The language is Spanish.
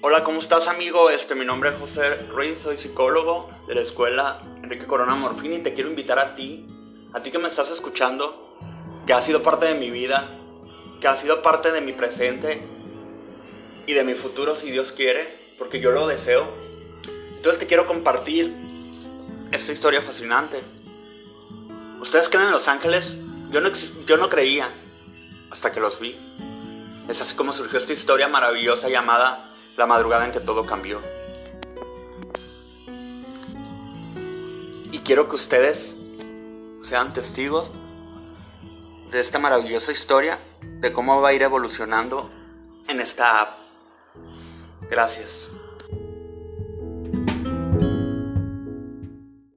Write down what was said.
Hola, ¿cómo estás amigo? Este, mi nombre es José Ruiz, soy psicólogo de la escuela Enrique Corona Morfini y te quiero invitar a ti, a ti que me estás escuchando, que has sido parte de mi vida, que has sido parte de mi presente y de mi futuro si Dios quiere, porque yo lo deseo. Entonces te quiero compartir esta historia fascinante. ¿Ustedes creen en los ángeles? Yo no, yo no creía hasta que los vi. Es así como surgió esta historia maravillosa llamada la madrugada en que todo cambió. Y quiero que ustedes sean testigos de esta maravillosa historia, de cómo va a ir evolucionando en esta app. Gracias.